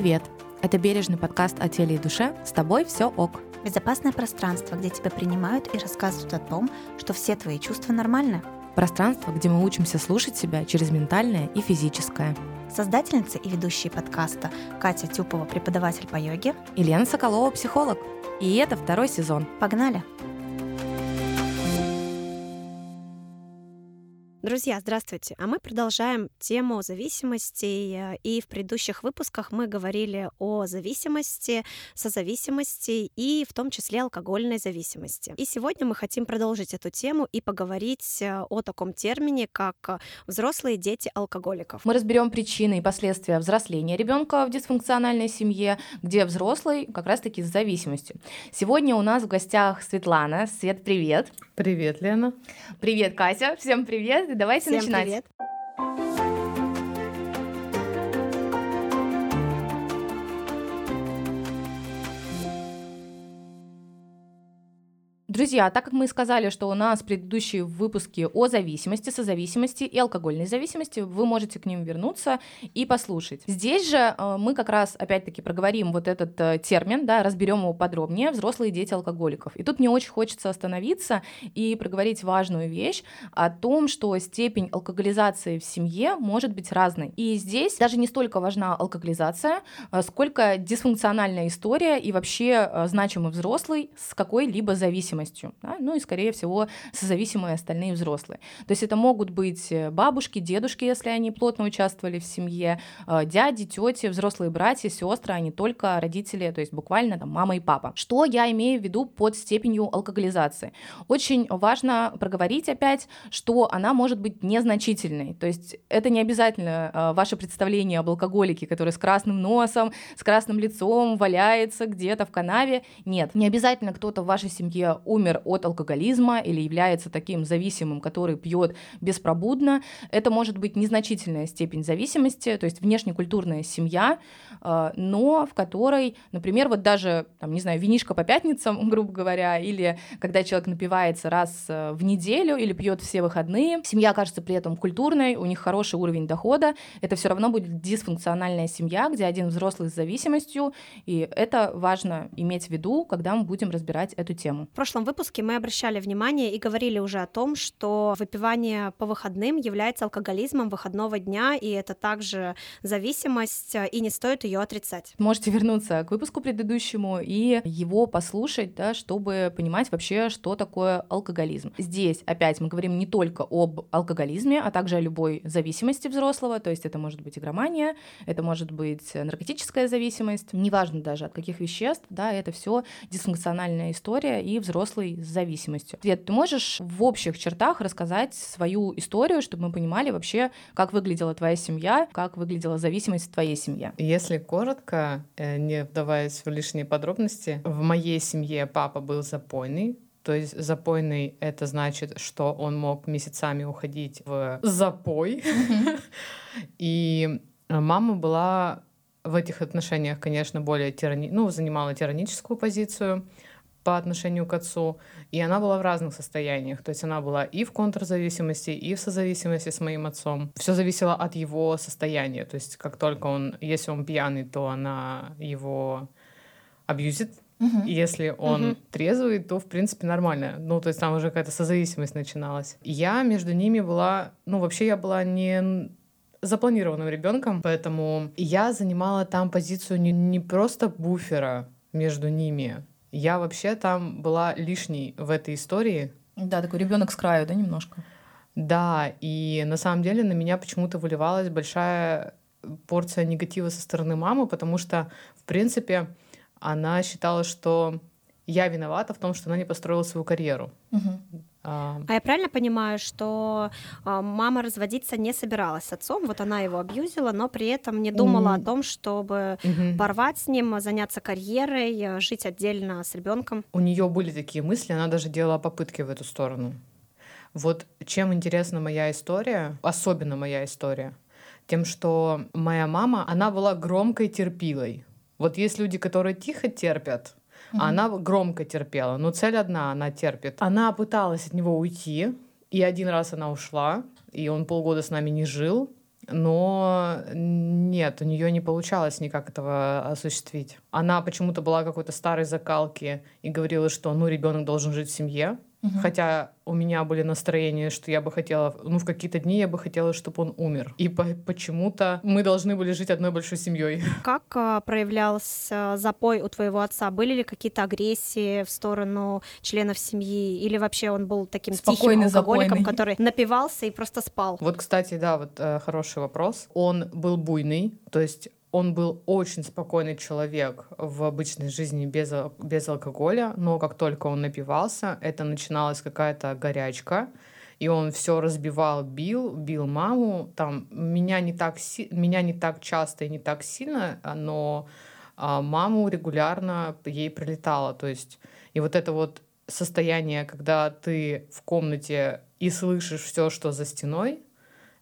Привет! Это бережный подкаст о теле и душе. С тобой все ок. Безопасное пространство, где тебя принимают и рассказывают о том, что все твои чувства нормальны. Пространство, где мы учимся слушать себя через ментальное и физическое. Создательница и ведущие подкаста Катя Тюпова, преподаватель по йоге. И Лена Соколова, психолог. И это второй сезон. Погнали! Друзья, здравствуйте! А мы продолжаем тему зависимостей. э, И в предыдущих выпусках мы говорили о зависимости, созависимости и в том числе алкогольной зависимости. И сегодня мы хотим продолжить эту тему и поговорить э, о таком термине, как э, взрослые дети алкоголиков. Мы разберем причины и последствия взросления ребенка в дисфункциональной семье, где взрослый как раз-таки с зависимостью. Сегодня у нас в гостях Светлана. Свет, привет! Привет, Лена. Привет, Катя! Всем привет! Давайте Всем начинать. привет! Друзья, так как мы сказали, что у нас предыдущие выпуски о зависимости, созависимости и алкогольной зависимости, вы можете к ним вернуться и послушать. Здесь же э, мы как раз опять-таки проговорим вот этот э, термин, да, разберем его подробнее, взрослые дети алкоголиков. И тут мне очень хочется остановиться и проговорить важную вещь о том, что степень алкоголизации в семье может быть разной. И здесь даже не столько важна алкоголизация, э, сколько дисфункциональная история и вообще значимый взрослый с какой-либо зависимостью. Да, Ну и, скорее всего, созависимые остальные взрослые. То есть это могут быть э, бабушки, дедушки, если они плотно участвовали в семье, э, дяди, тети, взрослые братья, сестры, а не только родители, то есть буквально там мама и папа. Что я имею в виду под степенью алкоголизации? Очень важно проговорить опять, что она может быть незначительной. То есть это не обязательно э, ваше представление об алкоголике, который с красным носом, с красным лицом валяется где-то в канаве. Нет, не обязательно кто-то в вашей семье умер от алкоголизма или является таким зависимым, который пьет беспробудно. Это может быть незначительная степень зависимости, то есть внешнекультурная семья, э, но в которой, например, вот даже, там, не знаю, винишко по пятницам, грубо говоря, или когда человек напивается раз э, в неделю или пьет все выходные, семья кажется при этом культурной, у них хороший уровень дохода, это все равно будет дисфункциональная семья, где один взрослый с зависимостью, и это важно иметь в виду, когда мы будем разбирать эту тему. В прошлом выпуске мы обращали внимание и говорили уже о том, что выпивание по выходным является алкоголизмом выходного дня, и это также зависимость, э, и не стоит ее отрицать. Можете вернуться к выпуску предыдущему и его послушать, да, чтобы понимать вообще, что такое алкоголизм. Здесь опять мы говорим не только об алкоголизме, а также о любой зависимости взрослого, то есть это может быть игромания, это может быть наркотическая зависимость, неважно даже от каких веществ, да, это все дисфункциональная история и взрослый с зависимостью. Свет, ты можешь в общих чертах рассказать свою историю, чтобы мы понимали вообще, как выглядела твоя семья, как выглядела зависимость в твоей семье? Если коротко, э, не вдаваясь в лишние подробности, в моей семье папа был запойный. То есть запойный — это значит, что он мог месяцами уходить в запой. И мама была в этих отношениях, конечно, более тирани... ну, занимала тираническую позицию по отношению к отцу, и она была в разных состояниях. То есть она была и в контрзависимости, и в созависимости с моим отцом. Все зависело от его состояния. То есть как только он, если он пьяный, то она его абьюзит. Если он Мгм. трезвый, то, в принципе, нормально. Ну, то есть там уже какая-то созависимость начиналась. Я между ними была... Ну, вообще я была не запланированным ребенком, поэтому я занимала там позицию не, не просто буфера между ними. Я вообще там была лишней в этой истории. Да, такой ребенок с краю, да, немножко. Да, и на самом деле на меня почему-то выливалась большая порция негатива со стороны мамы, потому что, в принципе, она считала, что я виновата в том, что она не построила свою карьеру. А, А я правильно понимаю, что а, мама разводиться не собиралась с отцом, вот она его абьюзила, но при этом не думала о М. том, чтобы мгм. порвать с ним, заняться карьерой, э, жить отдельно с ребенком. У нее были такие мысли, она даже делала попытки в эту сторону. Вот чем интересна моя история, особенно моя история, тем, что моя мама, она была громкой терпилой. Вот есть люди, которые тихо терпят, а она громко терпела. Но цель одна, она терпит. Она пыталась от него уйти, и один раз она ушла, и он полгода с нами не жил. но нет, у нее не получалось никак этого осуществить. Она почему-то была какой-то старой закалки и говорила, что ну ребенок должен жить в семье, Угу. Хотя у меня были настроения, что я бы хотела, ну, в какие-то дни я бы хотела, чтобы он умер. И по почему-то мы должны были жить одной большой семьей. Как а, проявлялся запой у твоего отца? Были ли какие-то агрессии в сторону членов семьи? Или вообще он был таким Спокойный, тихим алкоголиком, запойный. который напивался и просто спал? Вот, кстати, да, вот э, хороший вопрос. Он был буйный, то есть он был очень спокойный человек в обычной жизни без, без алкоголя, но как только он напивался, это начиналась какая-то горячка, и он все разбивал, бил, бил маму. Там меня не так си... меня не так часто и не так сильно, но а, маму регулярно ей прилетало. То есть и вот это вот состояние, когда ты в комнате и слышишь все, что за стеной,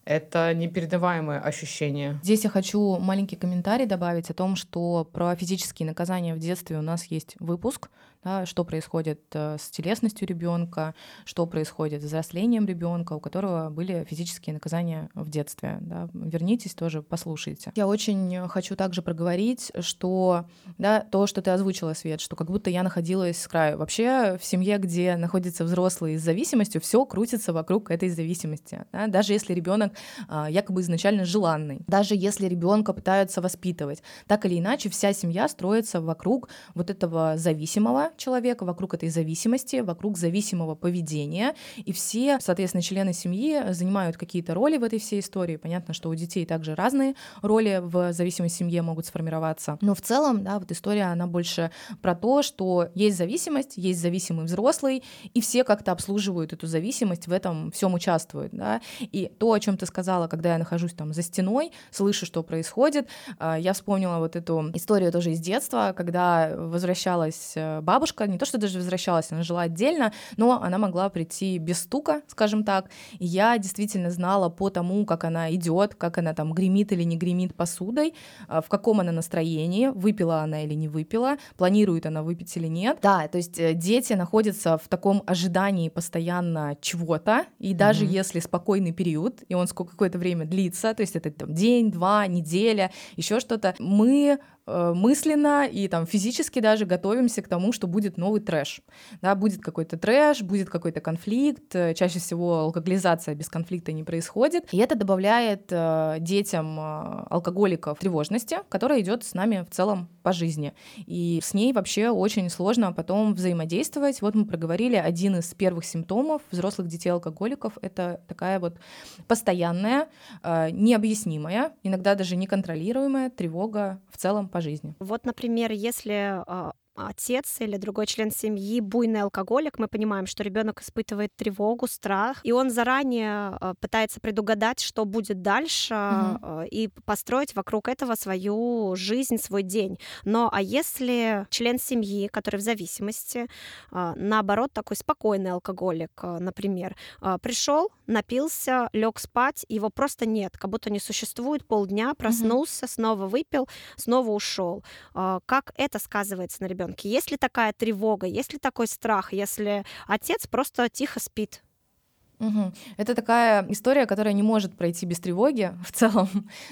это непередаваемое ощущение. Здесь я хочу маленький комментарий добавить о том, что про физические наказания в детстве у нас есть выпуск, да, что происходит э, с телесностью ребенка, что происходит с взрослением ребенка, у которого были физические наказания в детстве. Да. Вернитесь тоже, послушайте. Я очень хочу также проговорить, что да, то, что ты озвучила, Свет, что как будто я находилась с краю. Вообще в семье, где находятся взрослые с зависимостью, все крутится вокруг этой зависимости. Да. Даже если ребенок а, якобы изначально желанный, даже если ребенка пытаются воспитывать, так или иначе вся семья строится вокруг вот этого зависимого человека, вокруг этой зависимости, вокруг зависимого поведения. И все, соответственно, члены семьи занимают какие-то роли в этой всей истории. Понятно, что у детей также разные роли в зависимой семье могут сформироваться. Но в целом, да, вот история, она больше про то, что есть зависимость, есть зависимый взрослый, и все как-то обслуживают эту зависимость, в этом всем участвуют. Да? И то, о чем ты сказала, когда я нахожусь там за стеной, слышу, что происходит, а, я вспомнила вот эту историю тоже из детства, когда возвращалась э, бабушка, бабушка не то, что даже возвращалась, она жила отдельно, но она могла прийти без стука, скажем так. И я действительно знала по тому, как она идет, как она там гремит или не гремит посудой, а, в каком она настроении, выпила она или не выпила, планирует она выпить или нет. Да, то есть э, дети находятся в таком ожидании постоянно чего-то, и даже mm-hmm. если спокойный период, и он сколько какое-то время длится, то есть это там день, два, неделя, еще что-то, мы Э, мысленно и там физически даже готовимся к тому, что будет новый трэш. Да, будет какой-то трэш, будет какой-то конфликт. Э, чаще всего алкоголизация без конфликта не происходит. И это добавляет э, детям э, алкоголиков тревожности, которая идет с нами в целом по жизни. И с ней вообще очень сложно потом взаимодействовать. Вот мы проговорили один из первых симптомов взрослых детей алкоголиков. Это такая вот постоянная, э, необъяснимая, иногда даже неконтролируемая тревога в целом по по жизни. Вот, например, если а, отец или другой член семьи буйный алкоголик, мы понимаем, что ребенок испытывает тревогу, страх, и он заранее а, пытается предугадать, что будет дальше, угу. и построить вокруг этого свою жизнь, свой день. Но а если член семьи, который в зависимости, наоборот, такой спокойный алкоголик, например, пришел, напился, лег спать, его просто нет, как будто не существует полдня, проснулся, угу. снова выпил, снова ушел. Как это сказывается на ребенке? Ребенке? Есть ли такая тревога, есть ли такой страх, если отец просто тихо спит? Угу. Это такая история, которая не может пройти без тревоги в целом,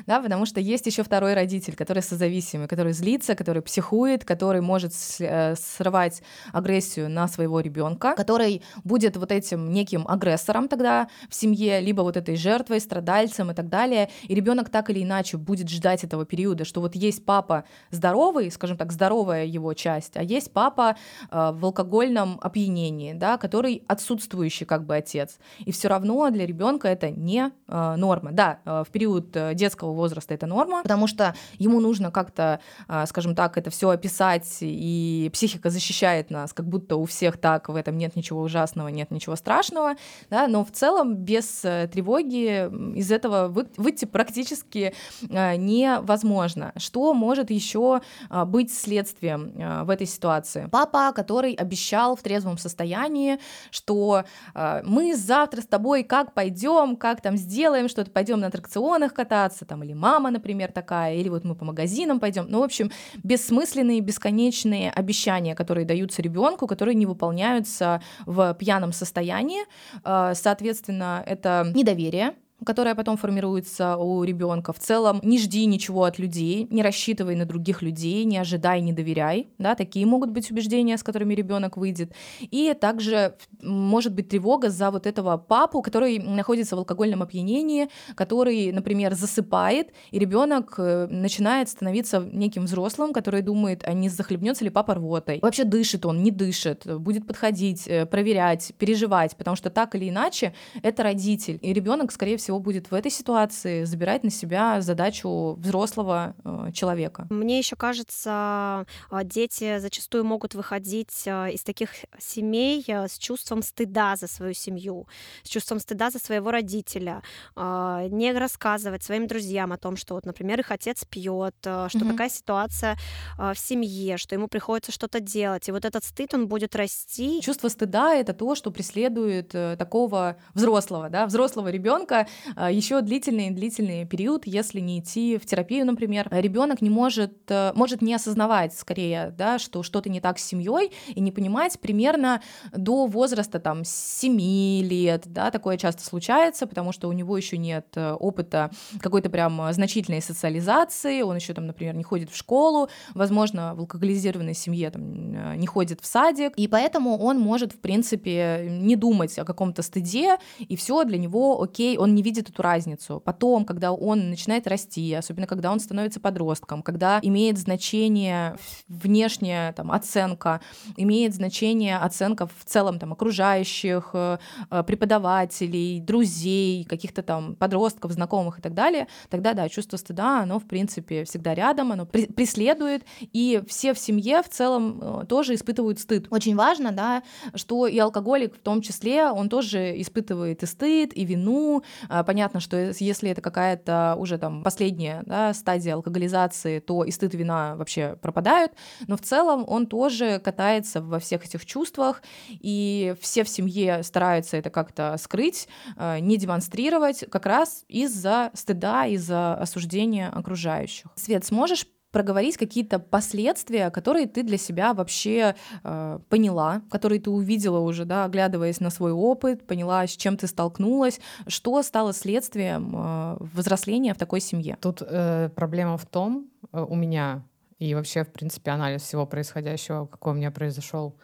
да, потому что есть еще второй родитель, который созависимый, который злится, который психует, который может э, срывать агрессию на своего ребенка, который будет вот этим неким агрессором тогда в семье, либо вот этой жертвой, страдальцем и так далее. И ребенок так или иначе будет ждать этого периода, что вот есть папа здоровый, скажем так, здоровая его часть, а есть папа э, в алкогольном опьянении, да, который отсутствующий как бы отец и все равно для ребенка это не э, норма. Да, э, в период э, детского возраста это норма, потому что ему нужно как-то, э, скажем так, это все описать, и психика защищает нас, как будто у всех так, в этом нет ничего ужасного, нет ничего страшного, да, но в целом без э, тревоги из этого вы, выйти практически э, невозможно. Что может еще э, быть следствием э, в этой ситуации? Папа, который обещал в трезвом состоянии, что э, мы завтра завтра с тобой как пойдем, как там сделаем что-то, пойдем на аттракционах кататься, там, или мама, например, такая, или вот мы по магазинам пойдем. Ну, в общем, бессмысленные, бесконечные обещания, которые даются ребенку, которые не выполняются в пьяном состоянии. А, соответственно, это недоверие, которая потом формируется у ребенка. В целом, не жди ничего от людей, не рассчитывай на других людей, не ожидай, не доверяй. Да, такие могут быть убеждения, с которыми ребенок выйдет. И также может быть тревога за вот этого папу, который находится в алкогольном опьянении, который, например, засыпает, и ребенок э, начинает становиться неким взрослым, который думает, а не захлебнется ли папа рвотой. Вообще дышит он, не дышит, будет подходить, э, проверять, переживать, потому что так или иначе это родитель. И ребенок, скорее всего, будет в этой ситуации забирать на себя задачу взрослого э, человека. Мне еще кажется, э, дети зачастую могут выходить э, из таких семей э, с чувством стыда за свою семью, с чувством стыда за своего родителя, э, не рассказывать своим друзьям о том, что вот, например, их отец пьет, что mm-hmm. такая ситуация э, в семье, что ему приходится что-то делать, и вот этот стыд он будет расти. Чувство стыда это то, что преследует э, такого взрослого, да, взрослого ребенка еще длительный-длительный период, если не идти в терапию, например, ребенок не может, э, может не осознавать скорее, да, что что-то не так с семьей и не понимать примерно до возраста там 7 лет, да, такое часто случается, потому что у него еще нет опыта какой-то прям значительной социализации, он еще там, например, не ходит в школу, возможно, в алкоголизированной семье там не ходит в садик, и поэтому он может, в принципе, не думать о каком-то стыде, и все для него окей, он не видит эту разницу. Потом, когда он начинает расти, особенно когда он становится подростком, когда имеет значение внешняя там, оценка, имеет значение оценка в целом там, окружающих, э, э, преподавателей, друзей, каких-то там подростков, знакомых и так далее, тогда, да, чувство стыда, оно, в принципе, всегда рядом, оно преследует, и все в семье в целом э, тоже испытывают стыд. Очень важно, да, что и алкоголик в том числе, он тоже испытывает и стыд, и вину. А, понятно, что если это какая-то уже там последняя да, стадия алкоголизации, то и стыд, вина вообще пропадают, но в целом он тоже катается во всех этих чувствах, и все в семье стараются это как-то скрыть, а, не демонстрировать, как раз из-за стыда, из-за осуждения окружающих. Свет, сможешь проговорить какие-то последствия, которые ты для себя вообще э, поняла, которые ты увидела уже, да, оглядываясь на свой опыт, поняла, с чем ты столкнулась, что стало следствием э, взросления в такой семье. Тут э, проблема в том, э, у меня и вообще, в принципе, анализ всего происходящего, какой у меня произошел,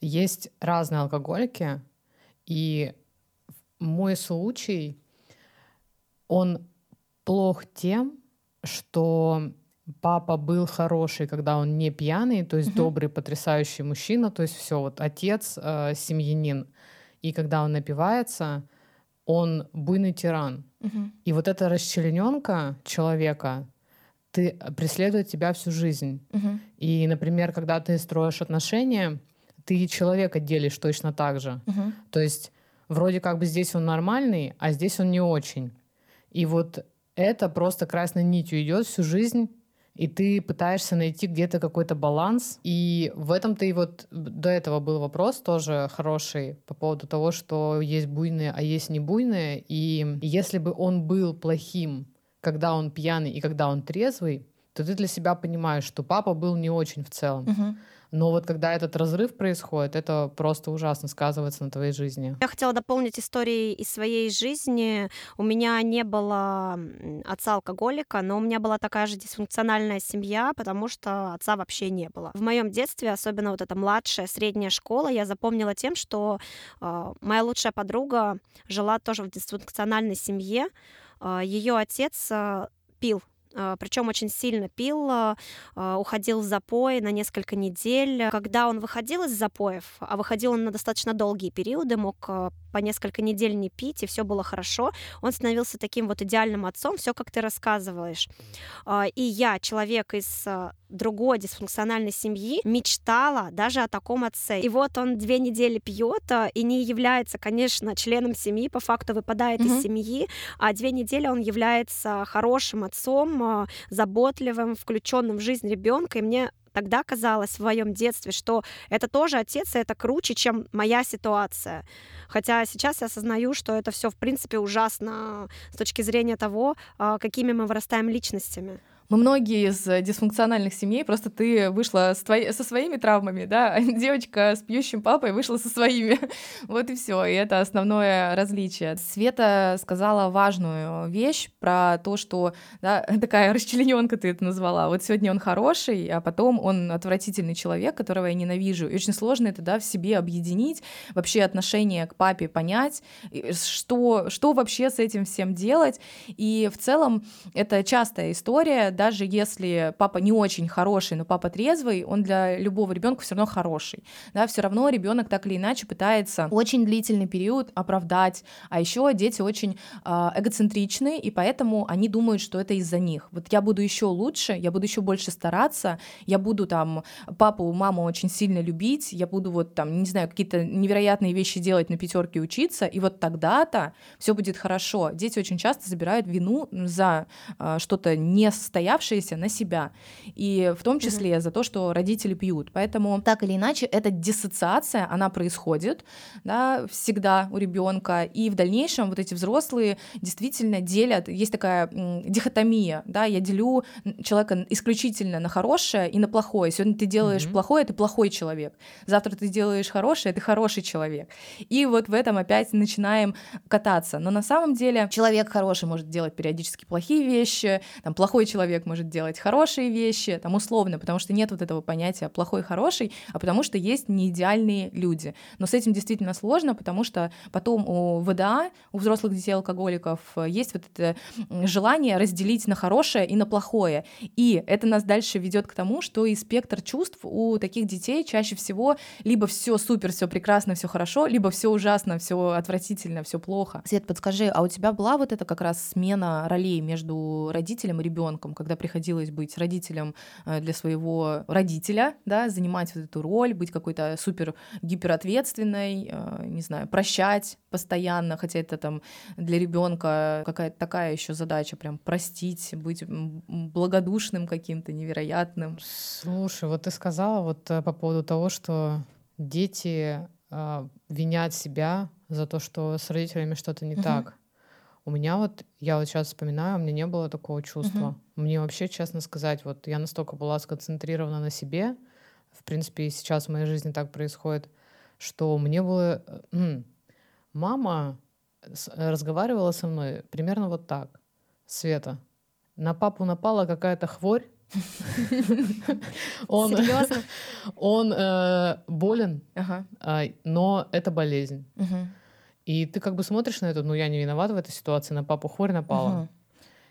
есть разные алкоголики, и мой случай, он плох тем, что папа был хороший, когда он не пьяный, то есть угу. добрый, потрясающий мужчина, то есть все, вот отец, э, семьянин. И когда он напивается, он буйный тиран. Угу. И вот эта расчлененка человека, ты э, преследует тебя всю жизнь. Угу. И, например, когда ты строишь отношения, ты человека делишь точно так же. Угу. То есть вроде как бы здесь он нормальный, а здесь он не очень. И вот это просто красной нитью идет всю жизнь и ты пытаешься найти где-то какой-то баланс. И в этом-то и вот до этого был вопрос тоже хороший по поводу того, что есть буйные, а есть не буйные. И если бы он был плохим, когда он пьяный и когда он трезвый, то ты для себя понимаешь, что папа был не очень в целом. Угу. Но вот когда этот разрыв происходит, это просто ужасно сказывается на твоей жизни. Я хотела дополнить истории из своей жизни. У меня не было отца-алкоголика, но у меня была такая же дисфункциональная семья, потому что отца вообще не было. В моем детстве, особенно вот эта младшая, средняя школа, я запомнила тем, что э, моя лучшая подруга жила тоже в дисфункциональной семье. Э, ее отец э, пил а, причем очень сильно пил, а, а, уходил в запой на несколько недель. Когда он выходил из запоев, а выходил он на достаточно долгие периоды, мог по несколько недель не пить, и все было хорошо, он становился таким вот идеальным отцом, все как ты рассказываешь. И я, человек из другой дисфункциональной семьи мечтала даже о таком отце. И вот он две недели пьет и не является, конечно, членом семьи, по факту выпадает mm-hmm. из семьи, а две недели он является хорошим отцом, а, заботливым, включенным в жизнь ребенка. И мне тогда казалось в моем детстве, что это тоже отец, и это круче, чем моя ситуация. Хотя сейчас я осознаю, что это все в принципе ужасно с точки зрения того, а, какими мы вырастаем личностями. Мы многие из дисфункциональных семей, просто ты вышла твои, со своими травмами, да, девочка с пьющим папой вышла со своими. вот и все, и это основное различие. Света сказала важную вещь про то, что да, такая расчлененка ты это назвала. Вот сегодня он хороший, а потом он отвратительный человек, которого я ненавижу. И очень сложно это да, в себе объединить, вообще отношение к папе понять, что, что вообще с этим всем делать. И в целом это частая история, даже если папа не очень хороший, но папа трезвый, он для любого ребенка все равно хороший. Да, все равно ребенок так или иначе пытается очень длительный период оправдать. А еще дети очень э, эгоцентричны, и поэтому они думают, что это из-за них. Вот я буду еще лучше, я буду еще больше стараться, я буду там папу, маму очень сильно любить, я буду вот там, не знаю, какие-то невероятные вещи делать на пятерке учиться, и вот тогда-то все будет хорошо. Дети очень часто забирают вину за э, что-то не состоявшееся на себя, и в том числе mm-hmm. за то, что родители пьют. Поэтому так или иначе эта диссоциация, она происходит, да, всегда у ребенка, и в дальнейшем вот эти взрослые действительно делят, есть такая дихотомия, да, я делю человека исключительно на хорошее и на плохое. Сегодня ты делаешь mm-hmm. плохое, ты плохой человек. Завтра ты делаешь хорошее, ты хороший человек. И вот в этом опять начинаем кататься. Но на самом деле человек хороший может делать периодически плохие вещи, там плохой человек может делать хорошие вещи, там условно, потому что нет вот этого понятия плохой хороший, а потому что есть неидеальные люди. Но с этим действительно сложно, потому что потом у ВДА, у взрослых детей алкоголиков есть вот это желание разделить на хорошее и на плохое. И это нас дальше ведет к тому, что и спектр чувств у таких детей чаще всего либо все супер, все прекрасно, все хорошо, либо все ужасно, все отвратительно, все плохо. Свет, подскажи, а у тебя была вот эта как раз смена ролей между родителем и ребенком, когда приходилось быть родителем э, для своего родителя, да, занимать вот эту роль, быть какой-то супер гиперответственной, э, не знаю, прощать постоянно, хотя это там для ребенка какая-то такая еще задача, прям простить, быть благодушным каким-то невероятным. Слушай, вот ты сказала вот э, по поводу того, что дети э, винят себя за то, что с родителями что-то не uh-huh. так. У меня вот, я вот сейчас вспоминаю, у меня не было такого чувства. Uh-huh. Мне вообще, честно сказать, вот я настолько была сконцентрирована на себе, в принципе, сейчас в моей жизни так происходит, что мне было... М- мама разговаривала со мной примерно вот так. Света, на папу напала какая-то хворь, он, Серьезно? Он э, болен, ага. э, но это болезнь. Угу. И ты как бы смотришь на это, ну я не виноват в этой ситуации, на папу хворь напала. Угу.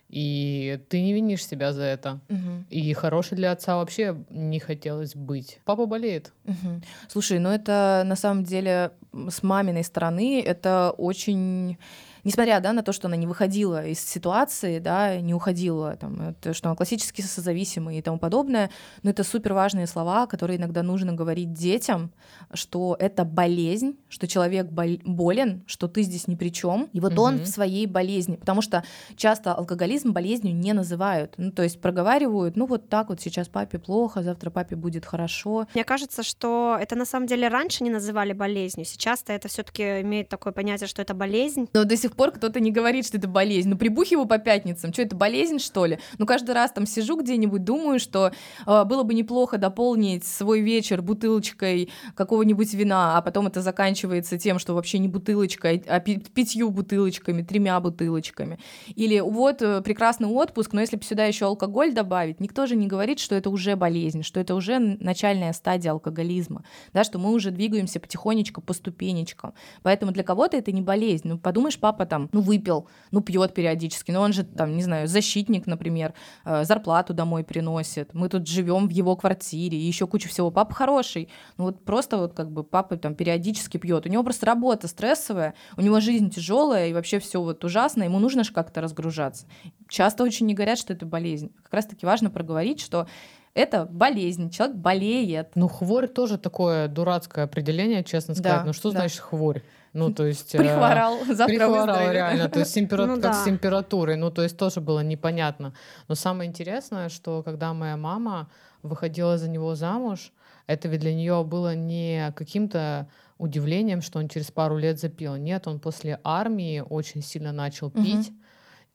И ты не винишь себя за это. Угу. И хороший для отца вообще не хотелось быть. Папа болеет. Угу. Слушай, ну это на самом деле с маминой стороны это очень несмотря да, на то, что она не выходила из ситуации, да, не уходила, там, это, что она классически созависимая и тому подобное, но это супер важные слова, которые иногда нужно говорить детям, что это болезнь, что человек болен, что ты здесь ни при чем, и вот угу. он в своей болезни, потому что часто алкоголизм болезнью не называют, ну, то есть проговаривают, ну, вот так вот сейчас папе плохо, завтра папе будет хорошо. Мне кажется, что это на самом деле раньше не называли болезнью, сейчас-то это все таки имеет такое понятие, что это болезнь. Но до сих сих пор кто-то не говорит, что это болезнь. Ну, прибухиваю по пятницам. Что это, болезнь, что ли? Ну, каждый раз там сижу где-нибудь, думаю, что э, было бы неплохо дополнить свой вечер бутылочкой какого-нибудь вина, а потом это заканчивается тем, что вообще не бутылочкой, а пятью бутылочками, тремя бутылочками. Или вот э, прекрасный отпуск, но если бы сюда еще алкоголь добавить, никто же не говорит, что это уже болезнь, что это уже начальная стадия алкоголизма, да, что мы уже двигаемся потихонечку по ступенечкам. Поэтому для кого-то это не болезнь. Ну, подумаешь, папа папа там, ну, выпил, ну, пьет периодически, но он же там, не знаю, защитник, например, э, зарплату домой приносит, мы тут живем в его квартире, и еще куча всего. Папа хороший, ну, вот просто вот как бы папа там периодически пьет, у него просто работа стрессовая, у него жизнь тяжелая, и вообще все вот ужасно, ему нужно же как-то разгружаться. Часто очень не говорят, что это болезнь. Как раз-таки важно проговорить, что это болезнь, человек болеет. Ну, хворь тоже такое дурацкое определение, честно сказать. Да, ну, что да. значит хворь? Ну, то есть... Э, прихворал, завтра Прихворал, реально. То есть температура, ну, как да. с температурой. Ну, то есть тоже было непонятно. Но самое интересное, что когда моя мама выходила за него замуж, это ведь для нее было не каким-то удивлением, что он через пару лет запил. Нет, он после армии очень сильно начал пить. Угу.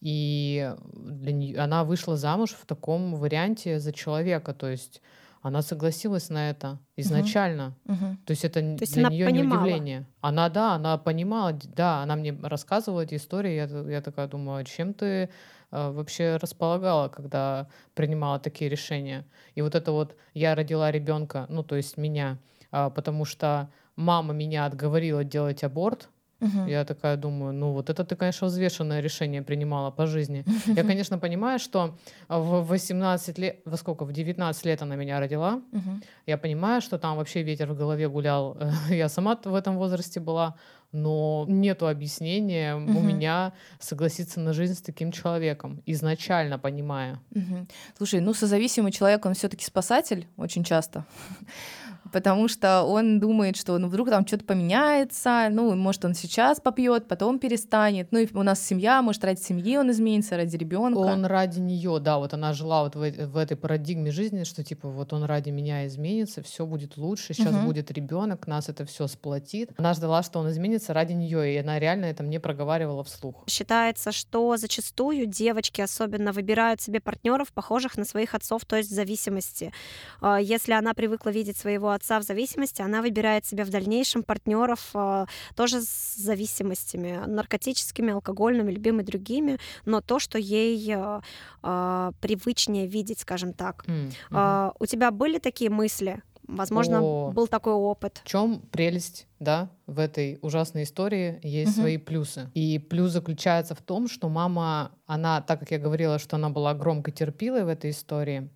И для нее, она вышла замуж в таком варианте за человека, то есть она согласилась на это изначально. Мгм. То есть это То есть для нее не удивление. Она, да, она понимала, да, она мне рассказывала эти истории. Я, я такая думаю, а чем ты э, вообще располагала, когда принимала такие решения? И вот это вот я родила ребенка, ну то есть меня, а, потому что мама меня отговорила делать аборт. Мгм. Я такая думаю, ну вот это ты, конечно, взвешенное решение принимала по жизни. Я, конечно, понимаю, что в 18 лет, во сколько, в 19 лет она меня родила. Мгм. Я понимаю, что там вообще ветер в голове гулял. Я сама в этом возрасте была, но нету объяснения у Мгм. меня согласиться на жизнь с таким человеком, изначально понимая. Мгм. Слушай, ну созависимый человек, он все-таки спасатель очень часто. Потому что он думает, что ну вдруг там что-то поменяется, ну, может, он сейчас попьет, потом перестанет. Ну, и у нас семья, может, ради семьи он изменится, ради ребенка. Он ради нее, да, вот она жила вот в, в этой парадигме жизни, что типа вот он ради меня изменится, все будет лучше, сейчас Мгм. будет ребенок, нас это все сплотит. Она ждала, что он изменится ради нее, и она реально это мне проговаривала вслух. Считается, что зачастую девочки особенно выбирают себе партнеров, похожих на своих отцов, то есть в зависимости. А, Если она привыкла видеть своего отца в зависимости, она выбирает себе в дальнейшем партнеров а, тоже с зависимостями, наркотическими, алкогольными, любыми другими, но то, что ей а, а, привычнее видеть, скажем так. Мгм. А, У тебя были такие мысли? Возможно, О. был такой опыт. В чем прелесть, да, в этой ужасной истории есть Мгм. свои плюсы. И плюс заключается в том, что мама, она, так как я говорила, что она была громко терпилой в этой истории,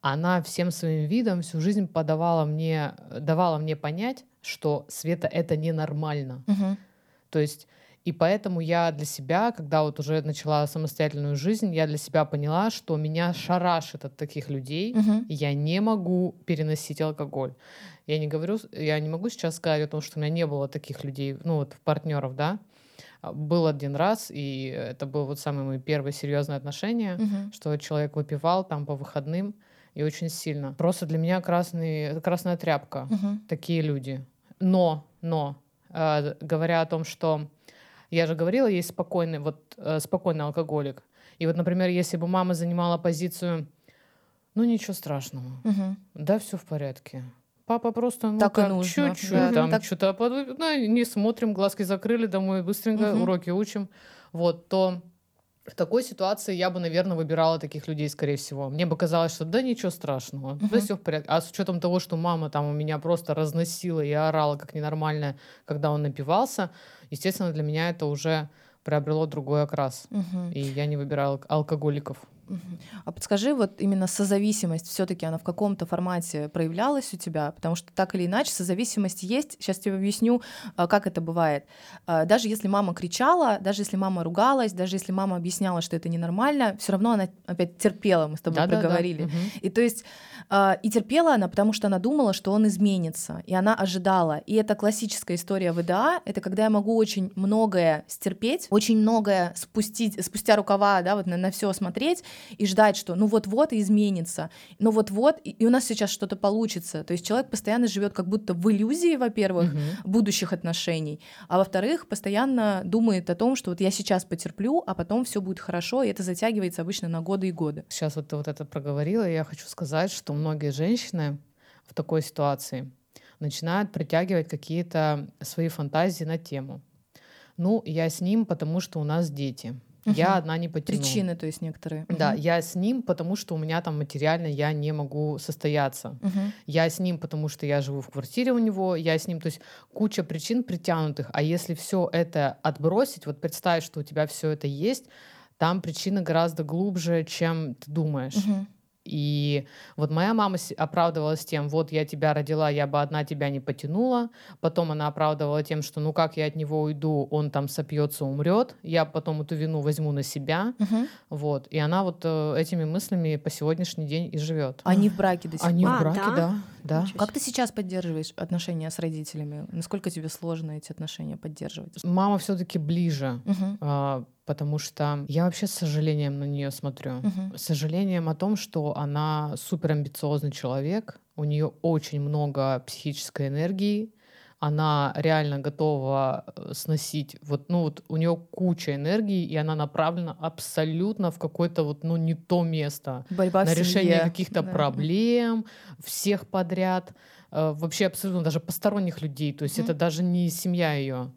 она всем своим видом всю жизнь подавала мне, давала мне понять, что Света это ненормально. Мгм. То есть и поэтому я для себя, когда вот уже начала самостоятельную жизнь, я для себя поняла, что меня шарашит от таких людей, и я не могу переносить алкоголь. Я не говорю, я не могу сейчас сказать о том, что у меня не было таких людей, ну вот партнеров, да. А, Был один раз, и это был вот самые мои первые серьезные отношения, Мгм. что человек выпивал там по выходным и очень сильно. Просто для меня красный, красная тряпка Мгм. такие люди. Но, но, э, говоря о том, что я же говорила, есть спокойный, вот э, спокойный алкоголик. И вот, например, если бы мама занимала позицию, ну ничего страшного, Мгм. да, все в порядке. Папа просто, ну, Так и как, нужно, чуть-чуть да. там, Так- что-то, под- ну, не смотрим, глазки закрыли, домой быстренько, Мгм. уроки учим. Вот, то в такой ситуации я бы, наверное, выбирала таких людей, скорее всего. Мне бы казалось, что да ничего страшного, да Мгм. все в порядке. А с учетом того, что мама там у меня просто разносила и орала как ненормальная, когда он напивался, естественно, для меня это уже приобрело другой окрас. Мгм. И я не выбирала алк- алкоголиков. А подскажи, вот именно созависимость все-таки она в каком-то формате проявлялась у тебя? Потому что так или иначе созависимость есть. Сейчас тебе объясню, а, как это бывает. А, Даже если мама кричала, даже если мама ругалась, даже если мама объясняла, что это ненормально, все равно она опять терпела, мы с тобой Да-да-да. проговорили. Мгм. И то есть и терпела она, потому что она думала, что он изменится, и она ожидала. И это классическая история ВДА. Это когда я могу очень многое стерпеть, очень многое спустить, спустя рукава, да, вот на, все смотреть и ждать, что ну вот-вот и изменится, ну вот-вот и, и у нас сейчас что-то получится. То есть человек постоянно живет как будто в иллюзии, во-первых, Мгм. будущих отношений, а во-вторых, постоянно думает о том, что вот я сейчас потерплю, а потом все будет хорошо, и это затягивается обычно на годы и годы. Сейчас вот ты вот это проговорила, и я хочу сказать, что многие женщины в такой ситуации начинают притягивать какие-то свои фантазии на тему. Ну, я с ним, потому что у нас дети. Я Мгм. одна не потяну. Причины, то есть некоторые. Да, Мгм. я с ним, потому что у меня там материально я не могу состояться. Мгм. Я с ним, потому что я живу в квартире у него, я с ним, то есть куча причин притянутых. А если все это отбросить, вот представить, что у тебя все это есть, там причины гораздо глубже, чем ты думаешь. Мгм. И вот моя мама оправдывалась тем, вот я тебя родила, я бы одна тебя не потянула. Потом она оправдывала тем, что ну как я от него уйду, он там сопьется, умрет. Я потом эту вину возьму на себя. Мгм. Вот. И она вот э, этими мыслями по сегодняшний день и живет. Они в браке до сих Они пор. А, в браке, да? да. да. Как ты сейчас поддерживаешь отношения с родителями? Насколько тебе сложно эти отношения поддерживать? Мама все-таки ближе. Мгм. Потому что я вообще с сожалением на нее смотрю. Мгм. С сожалением о том, что она супер амбициозный человек, у нее очень много психической энергии, она реально готова э, сносить, вот, ну вот у нее куча энергии, и она направлена абсолютно в какое-то вот, ну не то место. Борьба на решение каких-то Да. проблем, всех подряд, э, вообще абсолютно даже посторонних людей, то есть Мгм. это даже не семья ее.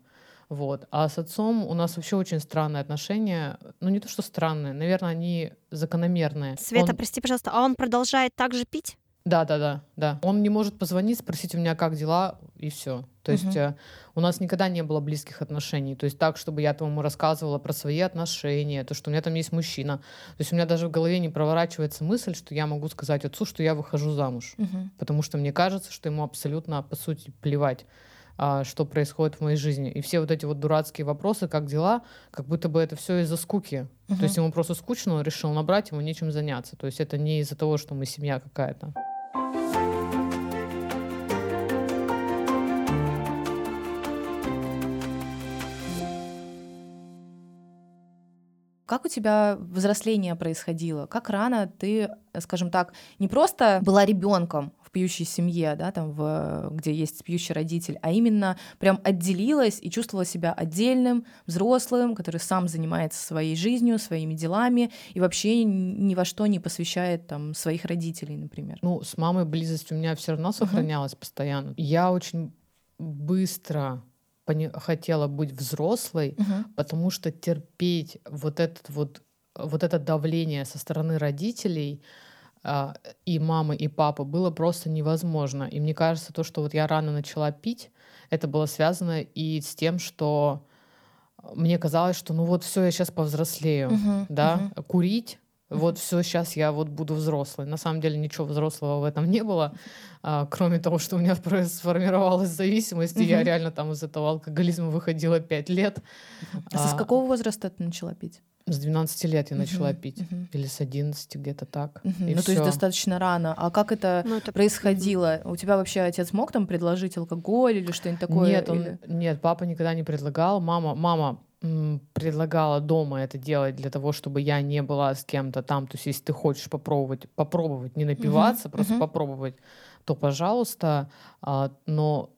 Вот. А с отцом у нас вообще очень странные отношения. Ну, не то, что странные, наверное, они закономерные. Света, Он- прости, пожалуйста, а он продолжает так же пить? Да, да, да, да. Он не может позвонить, спросить у меня, как дела, и все. То есть э, у нас никогда не было близких отношений. То есть так, чтобы я там ему рассказывала про свои отношения, то, что у меня там есть мужчина. То есть у меня даже в голове не проворачивается мысль, что я могу сказать отцу, что я выхожу замуж. Мгм. Потому что мне кажется, что ему абсолютно, по сути, плевать что происходит в моей жизни. И все вот эти вот дурацкие вопросы, как дела, как будто бы это все из-за скуки. Мгм. То есть ему просто скучно, он решил набрать, ему нечем заняться. То есть это не из-за того, что мы семья какая-то. Как у тебя взросление происходило? Как рано ты, э, скажем так, не просто была ребенком в пьющей семье, да, там, в, где есть пьющий родитель, а именно прям отделилась и чувствовала себя отдельным, взрослым, который сам занимается своей жизнью, своими делами и вообще ни во что не посвящает там своих родителей, например. Ну, с мамой близость у меня все равно сохранялась постоянно. Я очень быстро хотела быть взрослой, потому что терпеть вот этот вот вот это давление со стороны родителей и мамы и папы было просто невозможно. И мне кажется, то, что вот я рано начала пить, это было связано и с тем, что мне казалось, что ну вот все, я сейчас повзрослею, Мгм, да, мгм. курить. Вот все, сейчас я вот буду взрослой. На самом деле ничего взрослого в этом не было, а, кроме того, что у меня сформировалась зависимость, и я реально там из этого алкоголизма выходила пять лет. А с А, какого возраста ты начала пить? С 12 лет я начала Мгм, пить. мгм. Или с 11 где-то так. Мгм. И Ну, то есть всё. достаточно рано. А как это Ну, это происходило? У тебя вообще отец мог там предложить алкоголь или что-нибудь такое? Нет, он, Или- нет, папа никогда не предлагал. Мама, мама м, предлагала дома это делать для того, чтобы я не была с кем-то там. То есть, если ты хочешь попробовать, попробовать, не напиваться, просто мгм. попробовать, то пожалуйста. А, но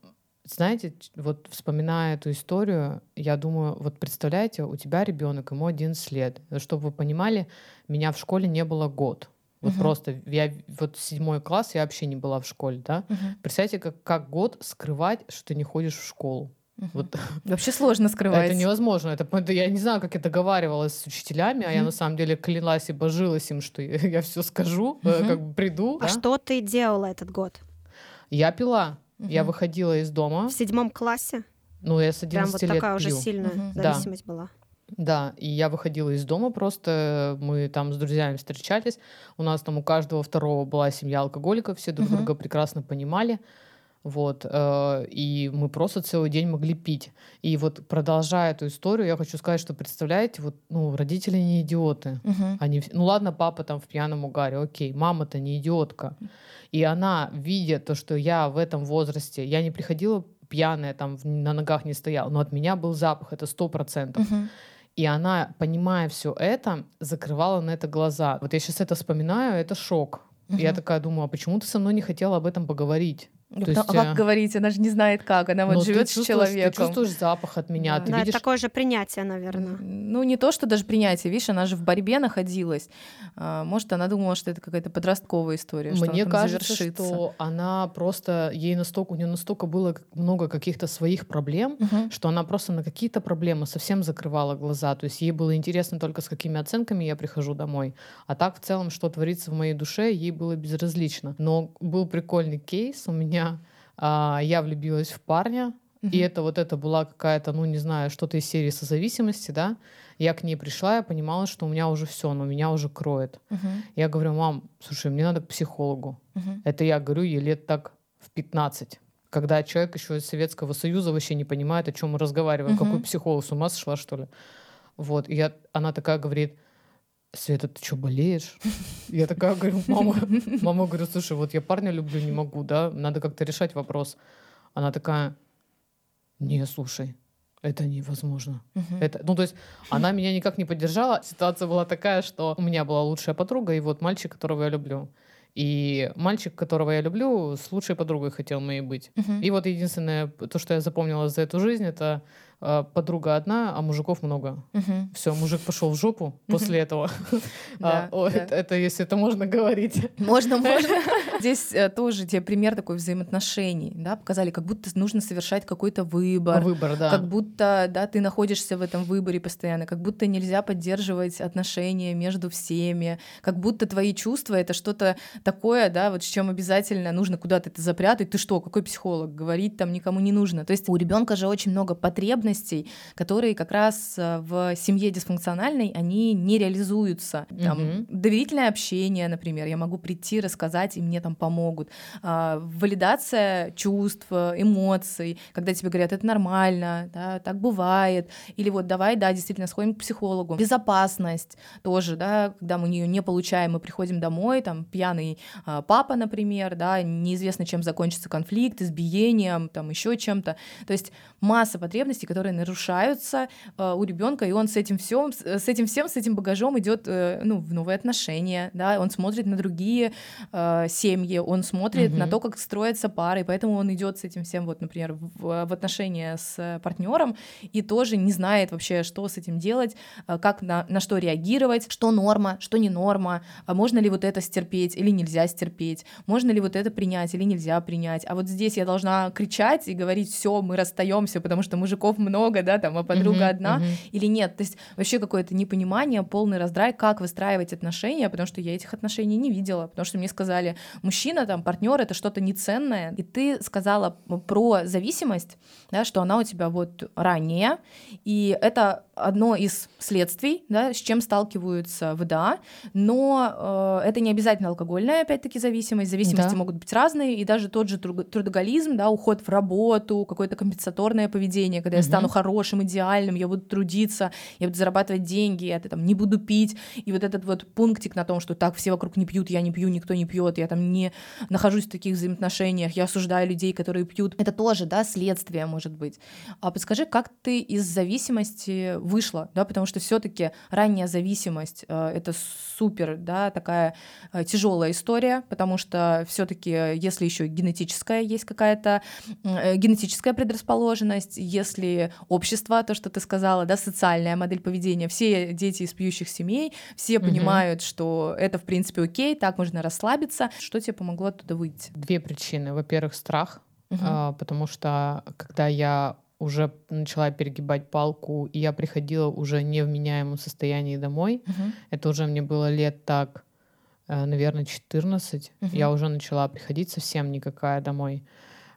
знаете, вот вспоминая эту историю, я думаю, вот представляете, у тебя ребенок, ему 11 лет. Чтобы вы понимали, меня в школе не было год. Вот Мгм. просто я вот седьмой класс, я вообще не была в школе, да. Мгм, Представьте, как, как год скрывать, что ты не ходишь в школу. мгм. Вот Вообще сложно скрывать. это невозможно. Это, это я не знаю, как я договаривалась с учителями, а я на самом деле клялась и божилась им, что я, все скажу, Мгм. как бы приду. А да. что ты делала этот год? Я пила. Я Мгм. выходила из дома. В седьмом классе? Ну, я с Прям 11 вот лет такая уже пью. сильная Мгм. Да. зависимость была. Да, и я выходила из дома просто, мы там с друзьями встречались, у нас там у каждого второго была семья алкоголиков, все друг Мгм. друга прекрасно понимали, вот, э, и мы просто целый день могли пить. И вот продолжая эту историю, я хочу сказать, что представляете, вот, ну, родители не идиоты, Мгм. они, ну ладно, папа там в пьяном угаре, окей, мама-то не идиотка. И она, видя то, что я в этом возрасте, я не приходила пьяная, там на ногах не стояла, но от меня был запах, это сто процентов. Мгм. И она, понимая все это, закрывала на это глаза. Вот я сейчас это вспоминаю, это шок. И Я такая думаю, а почему ты со мной не хотела об этом поговорить? Ну, То есть, а как э, говорить? Она же не знает как. Она вот ты живет с человеком. Ты чувствуешь запах от меня, Да. ты Да, видишь... такое же принятие, наверное. Ну, не то, что даже принятие. Видишь, она же в борьбе находилась. А, Может, она думала, что это какая-то подростковая история, что Мне она там кажется, завершится. что она просто, ей настолько, у нее настолько было много каких-то своих проблем, Мгм. что она просто на какие-то проблемы совсем закрывала глаза. То есть ей было интересно только с какими оценками я прихожу домой. А так в целом, что творится в моей душе, ей было безразлично. Но был прикольный кейс у меня. А, Я влюбилась в парня, и это вот это была какая-то, ну не знаю, что-то из серии созависимости, да. Я к ней пришла, я понимала, что у меня уже все, но меня уже кроет. Я говорю, мам, слушай, мне надо к психологу. Это я говорю ей лет так в 15. Когда человек еще из Советского Союза вообще не понимает, о чем мы разговариваем. Какой психолог с ума сошла, что ли? Вот. И я, она такая говорит, Света, ты что, болеешь? Я такая говорю, мама, мама, говорю, слушай, вот я парня люблю, не могу, да, надо как-то решать вопрос. Она такая, не, слушай, это невозможно. Мгм. Это, ну, то есть она меня никак не поддержала. Ситуация была такая, что у меня была лучшая подруга и вот мальчик, которого я люблю. И мальчик, которого я люблю, с лучшей подругой хотел моей быть. Мгм. И вот единственное, то, что я запомнила за эту жизнь, это подруга одна, а мужиков много. Мгм. Все, мужик пошел в жопу после этого. Да, А, о, да. Это это если это можно говорить. Можно, можно. Здесь э, тоже тебе пример такой взаимоотношений, да, показали, как будто нужно совершать какой-то выбор, Выбор, да. как будто, да, ты находишься в этом выборе постоянно, как будто нельзя поддерживать отношения между всеми, как будто твои чувства — это что-то такое, да, вот с чем обязательно нужно куда-то это запрятать. Ты что, какой психолог? Говорить там никому не нужно. То есть у ребенка же очень много потребностей, которые как раз э, в семье дисфункциональной, они не реализуются. Там, Мгм. доверительное общение, например, я могу прийти, рассказать, и мне там помогут. А, валидация чувств, э, эмоций, когда тебе говорят, это нормально, да, так бывает. Или вот давай, да, действительно, сходим к психологу. Безопасность тоже, да, когда мы ее не получаем, мы приходим домой, там, пьяный а, папа, например, да, неизвестно, чем закончится конфликт, избиением, там, еще чем-то. То есть масса потребностей, которые нарушаются э, у ребенка, и он с этим всем, с этим всем, с этим багажом идет э, ну, в новые отношения, да, он смотрит на другие э, семьи, он смотрит Мгм. на то, как строятся пары, и поэтому он идет с этим всем, вот, например, в, в отношения с партнером и тоже не знает вообще, что с этим делать, э, как на, на что реагировать, что норма, что не норма, а можно ли вот это стерпеть или нельзя стерпеть, можно ли вот это принять или нельзя принять. А вот здесь я должна кричать и говорить, все, мы расстаемся, потому что мужиков много, да, там, а подруга Мгм, одна, мгм. или нет. То есть вообще какое-то непонимание, полный раздрай, как выстраивать отношения, потому что я этих отношений не видела, потому что мне сказали, мужчина, там, партнер это что-то неценное, и ты сказала про зависимость, да, что она у тебя вот ранее, и это одно из следствий, да, с чем сталкиваются ВДА, но э, это не обязательно алкогольная, опять-таки, зависимость, зависимости Да. могут быть разные, и даже тот же тру- трудоголизм, да, уход в работу, какое-то компенсаторное поведение, когда я. Стану хорошим, идеальным, я буду трудиться, я буду зарабатывать деньги, я там не буду пить, и вот этот вот пунктик на том, что так все вокруг не пьют, я не пью, никто не пьет, я там не нахожусь в таких взаимоотношениях, я осуждаю людей, которые пьют, это тоже, да, следствие может быть. А подскажи, как ты из зависимости вышла, да, потому что все-таки ранняя зависимость э, это супер, да, такая тяжелая история, потому что все-таки, если еще генетическая есть какая-то э, генетическая предрасположенность, если общество, то, что ты сказала, да, социальная модель поведения, все дети из пьющих семей, все Мгм. понимают, что это, в принципе, окей, так можно расслабиться. Что тебе помогло оттуда выйти? Две причины. Во-первых, страх, а, потому что когда я уже начала перегибать палку, и я приходила уже не в меняемом состоянии домой, Мгм. это уже мне было лет так, наверное, 14, Мгм. я уже начала приходить совсем никакая домой.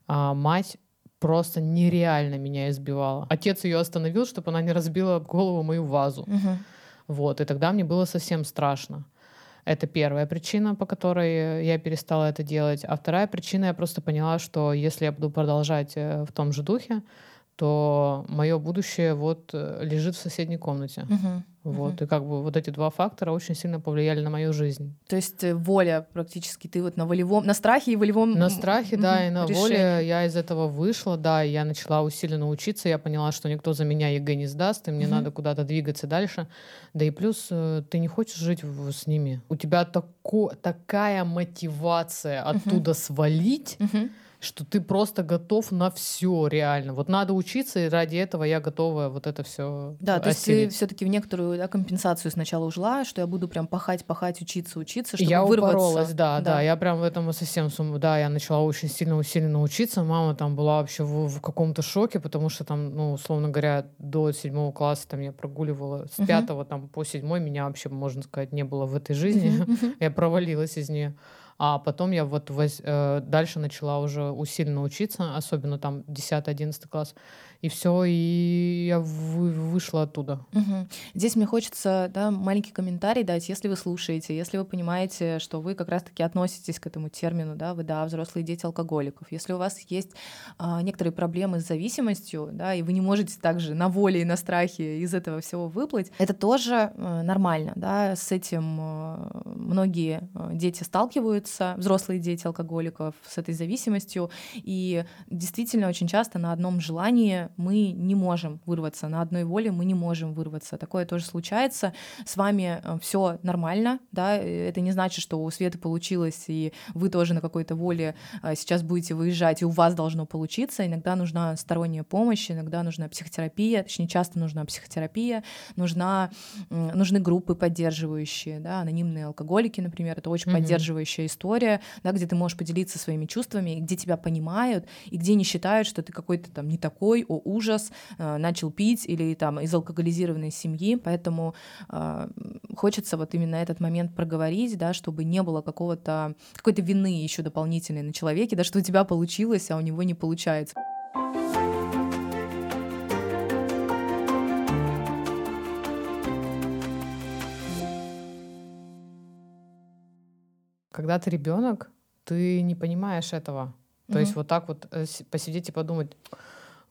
А мать просто нереально меня избивала. Отец ее остановил, чтобы она не разбила голову мою вазу. Мгм. Вот, и тогда мне было совсем страшно. Это первая причина, по которой я перестала это делать. А вторая причина, я просто поняла, что если я буду продолжать э, в том же духе, то мое будущее вот э, лежит в соседней комнате. Мгм. Вот, и как бы вот эти два фактора очень сильно повлияли на мою жизнь. То есть э, воля практически, ты вот на волевом, на страхе и волевом На страхе, да, мгм, и на решении. воле я из этого вышла, да, и я начала усиленно учиться, я поняла, что никто за меня ЕГЭ не сдаст, и мне Мгм. надо куда-то двигаться дальше. Да и плюс э, ты не хочешь жить в- с ними. У тебя тако, такая мотивация оттуда свалить. Что ты просто готов на все реально. Вот надо учиться, и ради этого я готова вот это все Да, то есть ты все-таки в некоторую да, компенсацию сначала ушла, что я буду прям пахать, пахать, учиться, учиться, чтобы я вырваться. упоролась, да, да, Я прям в этом совсем сум... Да, я начала очень сильно усиленно учиться. Мама там была вообще в, в каком-то шоке, потому что там, ну, условно говоря, до седьмого класса там я прогуливала с пятого там по седьмой меня вообще, можно сказать, не было в этой жизни. Мгм. Я провалилась из нее. А потом я вот воз- э, дальше начала уже усиленно учиться, особенно там 10-11 класс. И все, и я вы- вышла оттуда. Мгм. Здесь мне хочется да, маленький комментарий дать, если вы слушаете, если вы понимаете, что вы как раз-таки относитесь к этому термину, да, вы, да, взрослые дети алкоголиков. Если у вас есть а, некоторые проблемы с зависимостью, да, и вы не можете также на воле и на страхе из этого всего выплыть, это тоже э, нормально, да, с этим э, многие э, дети сталкиваются, взрослые дети алкоголиков с этой зависимостью, и действительно очень часто на одном желании мы не можем вырваться, на одной воле мы не можем вырваться. Такое тоже случается. С вами э, все нормально, да, это не значит, что у Светы получилось, и вы тоже на какой-то воле э, сейчас будете выезжать, и у вас должно получиться. Иногда нужна сторонняя помощь, иногда нужна психотерапия, точнее, часто нужна психотерапия, нужна, нужны группы поддерживающие, да, анонимные алкоголики, например, это очень mm-hmm. поддерживающая история, да, где ты можешь поделиться своими чувствами, где тебя понимают, и где не считают, что ты какой-то там не такой, о ужас, э, начал пить или там из алкоголизированной семьи, поэтому э, хочется вот именно этот момент проговорить, да, чтобы не было какого-то какой-то вины еще дополнительной на человеке, да, что у тебя получилось, а у него не получается. Когда ты ребенок, ты не понимаешь этого. То есть вот так вот э, посидеть и подумать,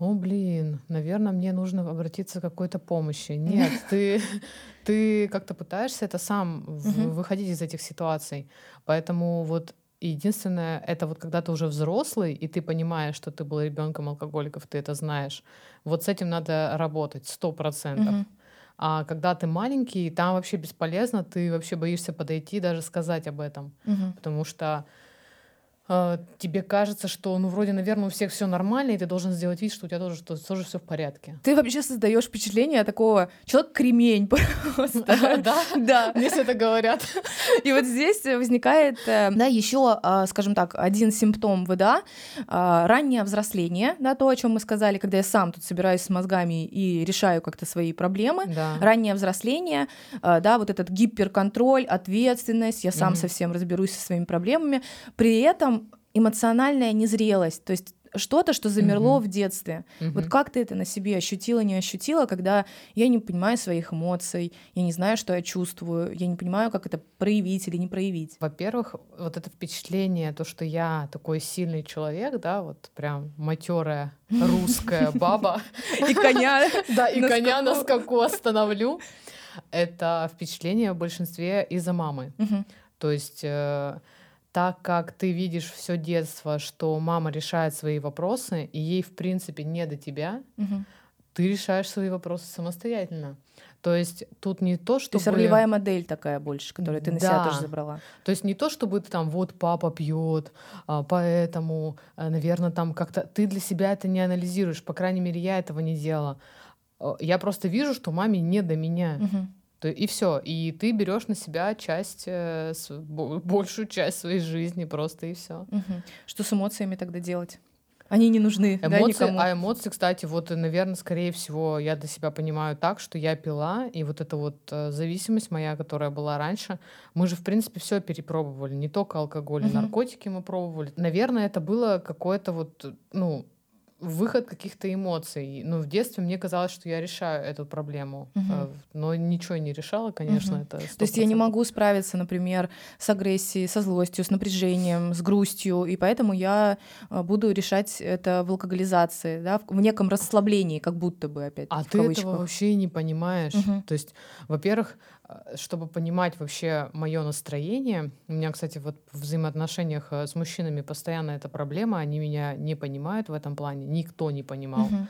о, блин, наверное, мне нужно обратиться к какой-то помощи. Нет, ты, ты как-то пытаешься это сам выходить из этих ситуаций. Поэтому вот единственное, это вот когда ты уже взрослый, и ты понимаешь, что ты был ребенком алкоголиков, ты это знаешь. Вот с этим надо работать сто процентов. А когда ты маленький, там вообще бесполезно, ты вообще боишься подойти, даже сказать об этом. Потому что тебе кажется, что, ну, вроде, наверное, у всех все нормально, и ты должен сделать вид, что у тебя тоже, что, тоже все в порядке. Ты вообще создаешь впечатление такого человек-кремень просто. Да? Да. Мне все это говорят. И вот здесь возникает, э, да, еще, а, скажем так, один симптом ВДА, а, раннее взросление, да, то, о чем мы сказали, когда я сам тут собираюсь с мозгами и решаю как-то свои проблемы. Раннее взросление, а, да, вот этот гиперконтроль, ответственность, я сам совсем разберусь со своими проблемами. При этом эмоциональная незрелость, то есть что-то, что замерло mm-hmm. в детстве. Mm-hmm. Вот как ты это на себе ощутила, не ощутила, когда я не понимаю своих эмоций, я не знаю, что я чувствую, я не понимаю, как это проявить или не проявить. Во-первых, вот это впечатление, то, что я такой сильный человек, да, вот прям матерая русская баба. И коня. Да, и коня на скаку остановлю. Это впечатление в большинстве из-за мамы. То есть э, так как ты видишь все детство, что мама решает свои вопросы, и ей, в принципе, не до тебя, угу. ты решаешь свои вопросы самостоятельно. То есть тут не то, что... То есть ролевая модель такая больше, которую ты на да. себя тоже забрала. То есть не то, чтобы ты там, вот папа пьет, а, поэтому, а, наверное, там как-то... Ты для себя это не анализируешь, по крайней мере, я этого не делала. Я просто вижу, что маме не до меня. Угу. И все. И ты берешь на себя часть, э, большую часть своей жизни просто и все. Угу. Что с эмоциями тогда делать? Они не нужны. Эмоции, да, никому. А эмоции, кстати, вот, наверное, скорее всего, я для себя понимаю так, что я пила, и вот эта вот э, зависимость моя, которая была раньше, мы же, в принципе, все перепробовали. Не только алкоголь, угу. наркотики мы пробовали. Наверное, это было какое-то вот, ну, выход каких-то эмоций. Ну, в детстве мне казалось, что я решаю эту проблему, угу. но ничего не решала, конечно, угу. это 100%. То есть я не могу справиться, например, с агрессией, со злостью, с напряжением, с грустью, и поэтому я а, буду решать это в алкоголизации, да, в неком расслаблении, как будто бы опять. А ты этого вообще не понимаешь. Угу. То есть, во-первых, чтобы понимать вообще мое настроение, у меня, кстати, вот в взаимоотношениях э, с мужчинами постоянно эта проблема, они меня не понимают в этом плане, никто не понимал, угу.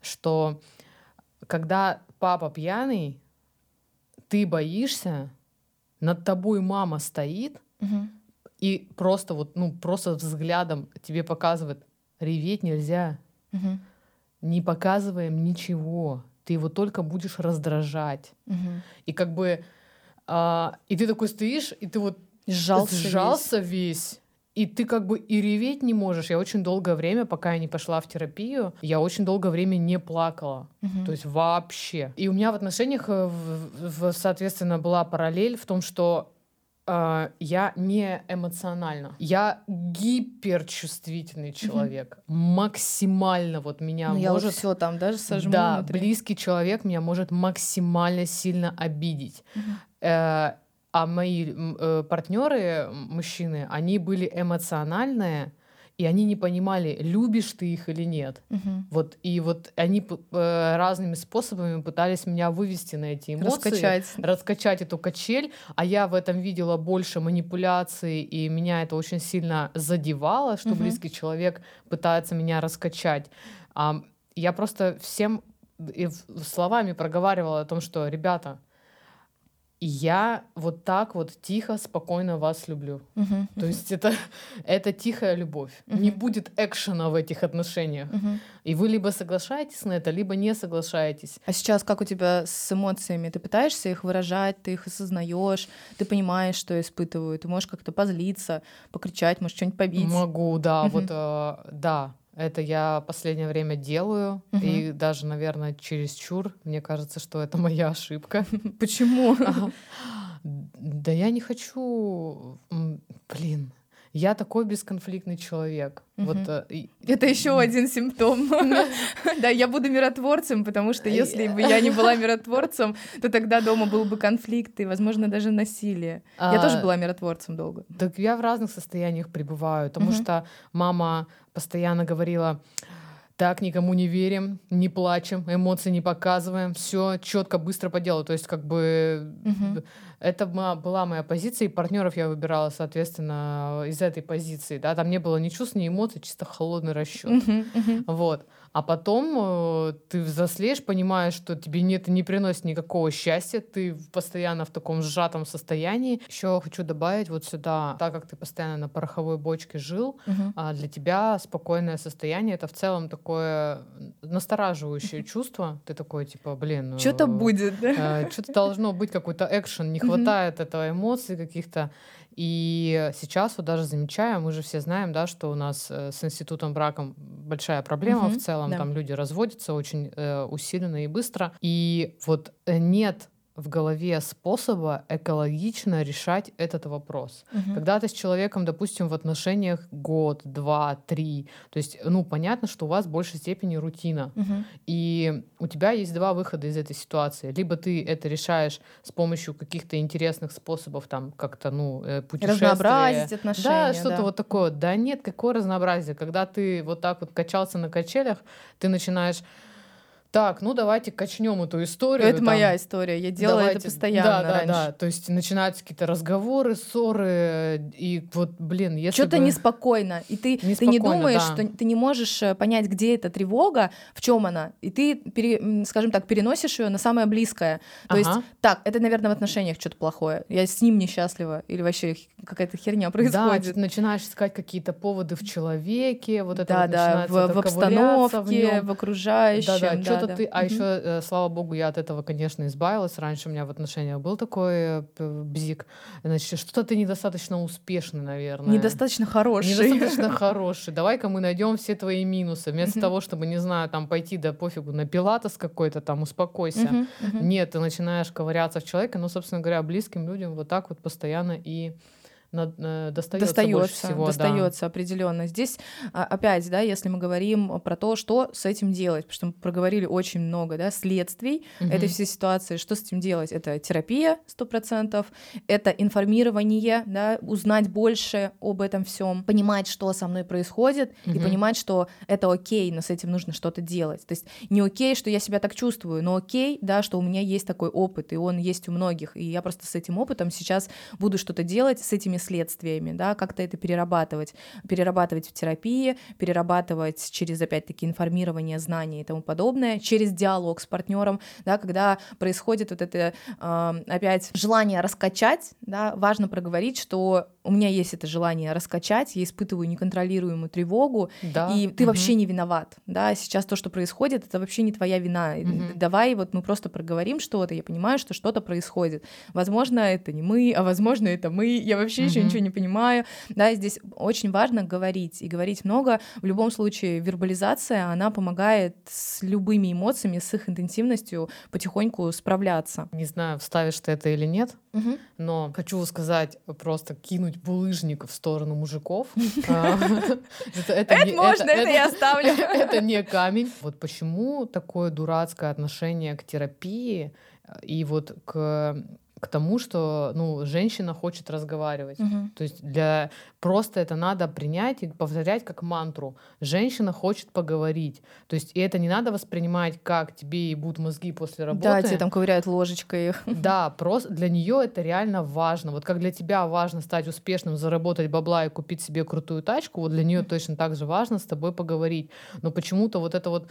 что когда папа пьяный, ты боишься, над тобой мама стоит угу. и просто вот, ну, просто взглядом тебе показывает, реветь нельзя, угу. не показываем ничего, ты его только будешь раздражать. Угу. И как бы... А, и ты такой стоишь, и ты вот сжался, сжался весь. весь. И ты как бы и реветь не можешь. Я очень долгое время, пока я не пошла в терапию, я очень долгое время не плакала. Угу. То есть вообще. И у меня в отношениях, э, в, в, соответственно, была параллель в том, что Uh, я не эмоционально. Я гиперчувствительный человек. Mm-hmm. Максимально вот меня ну, может... Я все там даже сожму Да, внутри. близкий человек меня может максимально сильно обидеть. Mm-hmm. Uh, а мои uh, партнеры, мужчины, они были эмоциональные, и они не понимали, любишь ты их или нет. Мгм. Вот, и вот они э, разными способами пытались меня вывести на эти эмоции. Раскачать. раскачать эту качель, а я в этом видела больше манипуляций, и меня это очень сильно задевало, что Мгм. близкий человек пытается меня раскачать. А, я просто всем и в- словами проговаривала о том, что, ребята, я вот так вот тихо, спокойно вас люблю. Мгм. То есть это, это тихая любовь. Не будет экшена в этих отношениях. Мгм. И вы либо соглашаетесь на это, либо не соглашаетесь. А сейчас как у тебя с эмоциями? Ты пытаешься их выражать, ты их осознаешь, ты понимаешь, что я испытываю, ты можешь как-то позлиться, покричать, можешь что-нибудь побить. Могу, да, Мгм. вот э, да. Это я последнее время делаю, Мгм. и даже, наверное, чересчур. Мне кажется, что это моя ошибка. Почему? Да я не хочу, блин, я такой бесконфликтный человек. Вот Мгм. э, Это еще один симптом. Да, я буду миротворцем, потому что если бы я не была миротворцем, то тогда дома был бы конфликт и, возможно, даже насилие. Я тоже А, была миротворцем долго. Так я в разных состояниях пребываю, потому что мама постоянно говорила, так, никому не верим, не плачем, эмоции не показываем, все четко, быстро по делу. То есть, как бы Мгм. Это была моя позиция, и партнеров я выбирала, соответственно, из этой позиции. Да? Там не было ни чувств, ни эмоций, чисто холодный расчет. Мгм, мгм. Вот. А потом э, ты взрослеешь, понимаешь, что тебе не, это не приносит никакого счастья, ты постоянно в таком сжатом состоянии. Еще хочу добавить вот сюда, так как ты постоянно на пороховой бочке жил, Мгм. а для тебя спокойное состояние это в целом такое настораживающее чувство. Ты такой, типа, блин, Что-то будет, да? что-то должно быть, какой-то экшен, не хватает этого эмоций каких-то. И сейчас вот даже замечаю, мы же все знаем, да, что у нас э, с институтом браком большая проблема Мгм, в целом, да. там люди разводятся очень э, усиленно и быстро. И вот э, нет в голове способа экологично решать этот вопрос. Мгм. Когда ты с человеком, допустим, в отношениях год, два, три, то есть, ну, понятно, что у вас в большей степени рутина. Мгм. И у тебя есть два выхода из этой ситуации. Либо ты это решаешь с помощью каких-то интересных способов, там, как-то, ну, э, путешествия. Разнообразить отношения. Да, что-то да. вот такое. Да нет, какое разнообразие. Когда ты вот так вот качался на качелях, ты начинаешь так, ну давайте качнем эту историю. Это там, моя история. Я делала давайте- это постоянно Да, да, раньше. да. То есть начинаются какие-то разговоры, ссоры, и вот, блин, если Что-то бы... неспокойно, и ты, ты не Неспокойно, думаешь, да. что ты не можешь э, понять, где эта тревога, в чем она, и ты, пере- скажем так, переносишь ее на самое близкое. То есть, Ага. так, это, наверное, в отношениях что-то плохое. Я с ним несчастлива, или вообще какая-то херня Да, происходит. ты начинаешь искать какие-то поводы в человеке, вот это да, вот да, начинается в, в обстановке, нём. в окружающем. Да, да, что-то ты, а Мгм. еще, слава богу, я от этого, конечно, избавилась. Раньше у меня в отношениях был такой э, бзик. Значит, что-то ты недостаточно успешный, наверное. Недостаточно хороший. Недостаточно хороший. Давай-ка мы найдем все твои минусы. Вместо того, чтобы, не знаю, там пойти, да пофигу, на пилатес какой-то, там, успокойся. Нет, ты начинаешь ковыряться в человека, ну, собственно говоря, близким людям вот так вот постоянно и над- э, достается, больше достается, всего. да. достается определенно. Здесь а, опять, да, если мы говорим про то, что с этим делать, потому что мы проговорили очень много, да, следствий Мгм. этой всей ситуации, что с этим делать? Это терапия сто процентов, это информирование, да, узнать больше об этом всем, понимать, что со мной происходит, и Мгм. понимать, что это окей, но с этим нужно что-то делать. То есть не окей, что я себя так чувствую, но окей, да, что у меня есть такой опыт, и он есть у многих, и я просто с этим опытом сейчас буду что-то делать с этими следствиями, да, как-то это перерабатывать, перерабатывать в терапии, перерабатывать через, опять-таки, информирование, знания и тому подобное, через диалог с партнером, да, когда происходит вот это, э, опять, желание раскачать, да, важно проговорить, что у меня есть это желание раскачать, я испытываю неконтролируемую тревогу, Да. и ты мгм. вообще не виноват, да, сейчас то, что происходит, это вообще не твоя вина. Мгм. Давай вот мы просто проговорим что-то, я понимаю, что что-то происходит. Возможно, это не мы, а возможно, это мы, я вообще еще Мгм. ничего не понимаю. Да, здесь очень важно говорить, и говорить много. В любом случае, вербализация, она помогает с любыми эмоциями, с их интенсивностью потихоньку справляться. Не знаю, вставишь ты это или нет, но хочу сказать, просто кинуть булыжник в сторону мужиков. А, Это можно, это я оставлю. Это не камень. Вот почему такое дурацкое отношение к терапии и вот к к тому, что ну, женщина хочет разговаривать. Мгм. То есть для просто это надо принять и повторять как мантру. Женщина хочет поговорить. То есть и это не надо воспринимать, как тебе ебут мозги после работы. Да, тебе там ковыряют ложечкой их. Да, просто для нее это реально важно. Вот как для тебя важно стать успешным, заработать бабла и купить себе крутую тачку, вот для нее точно так же важно с тобой поговорить. Но почему-то вот это вот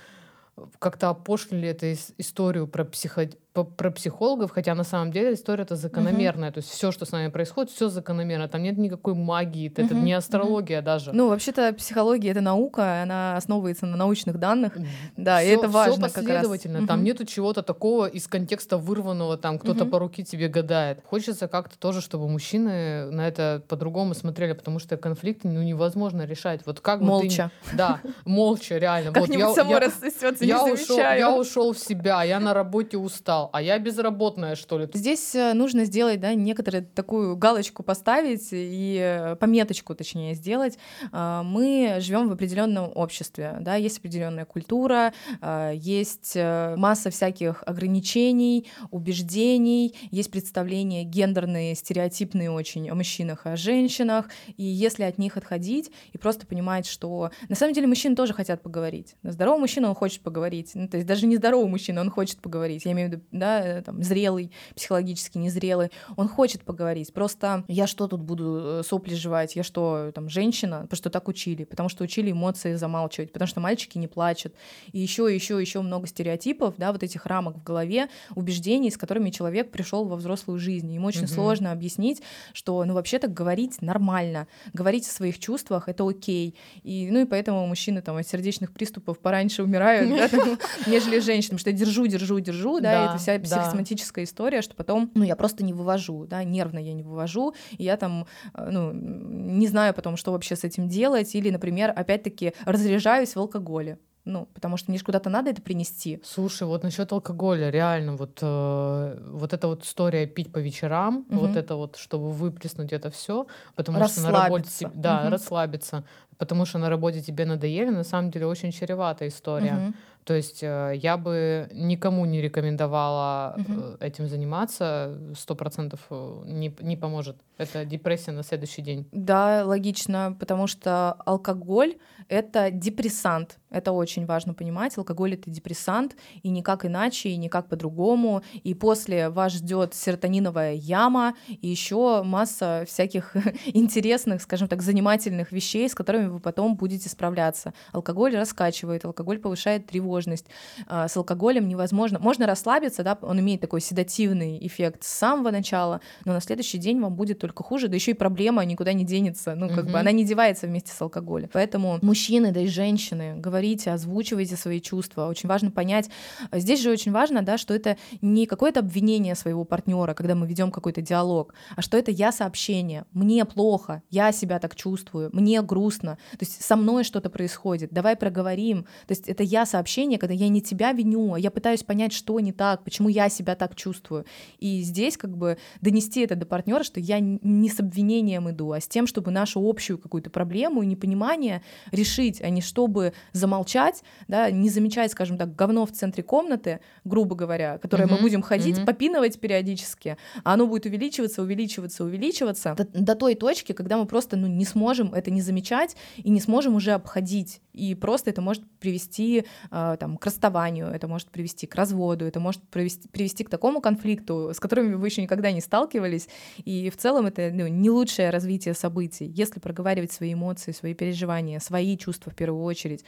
как-то опошлили эту ис- историю про, психо... про психологов, хотя на самом деле история это закономерная. То есть все, что с нами происходит, все закономерно. Там нет никакой магии, это Мгм, не мгм. астрология даже. Ну, вообще-то психология это наука, она основывается на научных данных. Да, и Всё- это всё важно как раз. последовательно. Там нету чего-то такого из контекста вырванного, там кто-то Мгм. по руке тебе гадает. Хочется как-то тоже, чтобы мужчины на это по-другому смотрели, потому что конфликты ну, невозможно решать. Вот как бы ты Молча. не- Да, молча, реально. Вот Как-нибудь я- само я- не я ушел, я ушел в себя, я на работе устал, а я безработная, что ли? Здесь э, нужно сделать, да, некоторую такую галочку поставить и э, пометочку, точнее, сделать. А, Мы живем в определенном обществе, да, есть определенная культура, а, есть э, масса всяких ограничений, убеждений, есть представления гендерные, стереотипные очень о мужчинах и о женщинах, и если от них отходить и просто понимать, что на самом деле мужчины тоже хотят поговорить. Здоровый мужчина, он хочет поговорить. Ну, то есть даже не здоровый мужчина, он хочет поговорить. Я имею в виду, да, э, там, зрелый, психологически незрелый. Он хочет поговорить. Просто я что тут буду э, сопли жевать? Я что, там, женщина? Потому что так учили. Потому что учили эмоции замалчивать. Потому что мальчики не плачут. И еще, еще, еще много стереотипов, да, вот этих рамок в голове, убеждений, с которыми человек пришел во взрослую жизнь. Ему очень Мгм. сложно объяснить, что, ну, вообще-то говорить нормально. Говорить о своих чувствах — это окей. И, ну, и поэтому мужчины там от сердечных приступов пораньше умирают, да, там, нежели женщины. Потому что я держу, держу, держу, да, и Да, это вся психосоматическая история, что потом, ну, я просто не вывожу, да, нервно я не вывожу, и я там, э, ну, не знаю потом, что вообще с этим делать, или, например, опять-таки разряжаюсь в алкоголе. Ну, потому что мне же куда-то надо это принести. Слушай, вот насчет алкоголя, реально, вот, э, вот эта вот история пить по вечерам, Мгм. вот это вот, чтобы выплеснуть это все, потому что на работе да, Мгм. расслабиться, потому что на работе тебе надоели, на самом деле очень чреватая история. Мгм. То есть э, я бы никому не рекомендовала э, этим заниматься, сто процентов э, не, не поможет. Это депрессия на следующий день. Да, логично, потому что алкоголь — это депрессант. Это очень важно понимать. Алкоголь — это депрессант, и никак иначе, и никак по-другому. И после вас ждет серотониновая яма, и еще масса всяких интересных, скажем так, занимательных вещей, с которыми вы потом будете справляться. Алкоголь раскачивает, алкоголь повышает тревожность. А, С алкоголем невозможно. Можно расслабиться, да, он имеет такой седативный эффект с самого начала, но на следующий день вам будет только хуже, да еще и проблема никуда не денется. Ну, как бы Мгм. она не девается вместе с алкоголем. Поэтому мужчины, да и женщины, говорите, озвучивайте свои чувства. Очень важно понять. а Здесь же очень важно, да, что это не какое-то обвинение своего партнера, когда мы ведем какой-то диалог, а что это я сообщение. Мне плохо, я себя так чувствую, мне грустно. То есть со мной что-то происходит. Давай проговорим. То есть это я сообщение, когда я не тебя виню, а я пытаюсь понять, что не так, почему я себя так чувствую. И здесь как бы донести это до партнера, что я не с обвинением иду, а с тем, чтобы нашу общую какую-то проблему и непонимание решить, а не чтобы замолчать, да, не замечать, скажем так, говно в центре комнаты, грубо говоря, которое мы Мгм, будем ходить, мгм. попинывать периодически, а оно будет увеличиваться, увеличиваться, увеличиваться до, до той точки, когда мы просто ну, не сможем это не замечать и не сможем уже обходить. И просто это может привести а, там, к расставанию, это может привести к разводу, это может привести, привести к такому конфликту, с которыми вы еще никогда не сталкивались. И в целом это ну, не лучшее развитие событий. Если проговаривать свои эмоции, свои переживания, свои чувства в первую очередь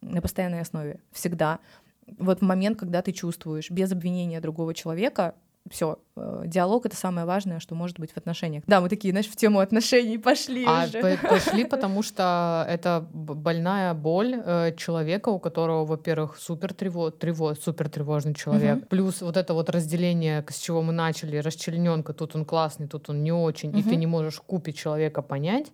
на постоянной основе, всегда. Вот в момент, когда ты чувствуешь без обвинения другого человека, все, диалог это самое важное, что может быть в отношениях. Да, мы такие, знаешь, в тему отношений пошли А уже. пошли, потому что это больная боль э, человека, у которого, во-первых, супер трево, трево, супер тревожный человек. Мгм. Плюс вот это вот разделение, с чего мы начали, расчлененка, тут он классный, тут он не очень, и ты не можешь купить человека понять.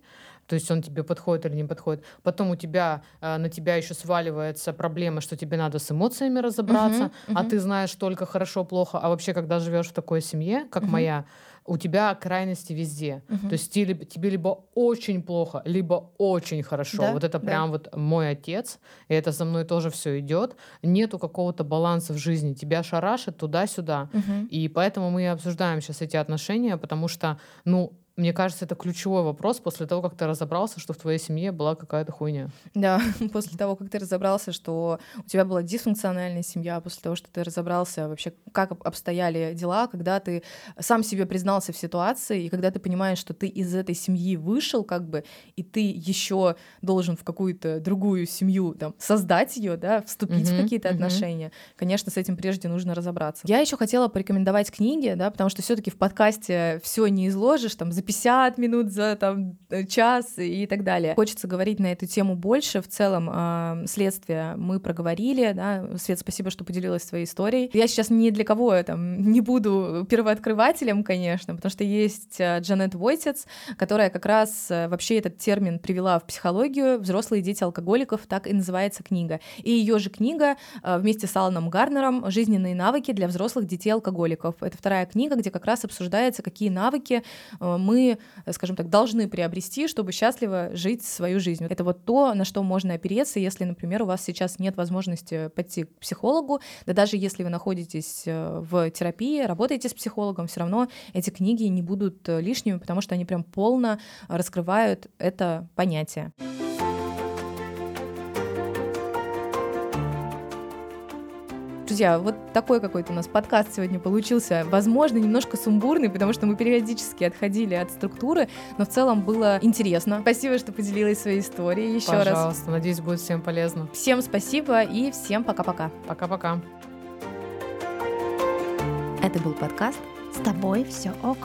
То есть он тебе подходит или не подходит. Потом у тебя э, на тебя еще сваливается проблема, что тебе надо с эмоциями разобраться, uh-huh, uh-huh. а ты знаешь только хорошо, плохо. А вообще, когда живешь в такой семье, как uh-huh. моя, у тебя крайности везде. Uh-huh. То есть тебе, тебе либо очень плохо, либо очень хорошо. Да? Вот это да. прям вот мой отец, и это за мной тоже все идет. Нету какого-то баланса в жизни. Тебя шарашит туда-сюда. Uh-huh. И поэтому мы обсуждаем сейчас эти отношения, потому что, ну, мне кажется, это ключевой вопрос после того, как ты разобрался, что в твоей семье была какая-то хуйня. Да, после того, как ты разобрался, что у тебя была дисфункциональная семья, после того, что ты разобрался вообще, как обстояли дела, когда ты сам себе признался в ситуации, и когда ты понимаешь, что ты из этой семьи вышел, как бы, и ты еще должен в какую-то другую семью там создать ее, да, вступить uh-huh, в какие-то uh-huh. отношения. Конечно, с этим прежде нужно разобраться. Я еще хотела порекомендовать книги, да, потому что все-таки в подкасте все не изложишь, там, 50 минут, за там, час и так далее. Хочется говорить на эту тему больше. В целом, э, следствие мы проговорили. Да? Свет, спасибо, что поделилась своей историей. Я сейчас ни для кого там, не буду первооткрывателем, конечно, потому что есть э, Джанет Войтец, которая как раз э, вообще этот термин привела в психологию «Взрослые дети алкоголиков», так и называется книга. И ее же книга вместе с Аланом Гарнером «Жизненные навыки для взрослых детей алкоголиков». Это вторая книга, где как раз обсуждается, какие навыки мы мы, скажем так, должны приобрести, чтобы счастливо жить свою жизнь. Это вот то, на что можно опереться, если, например, у вас сейчас нет возможности пойти к психологу, да даже если вы находитесь э, в терапии, работаете с психологом, все равно эти книги не будут э, лишними, потому что они прям полно раскрывают это понятие. Друзья, вот такой какой-то у нас подкаст сегодня получился. Возможно, немножко сумбурный, потому что мы периодически отходили от структуры, но в целом было интересно. Спасибо, что поделилась своей историей еще раз. Пожалуйста, надеюсь, будет всем полезно. Всем спасибо и всем пока-пока. Пока-пока. Это был подкаст «С тобой все ок».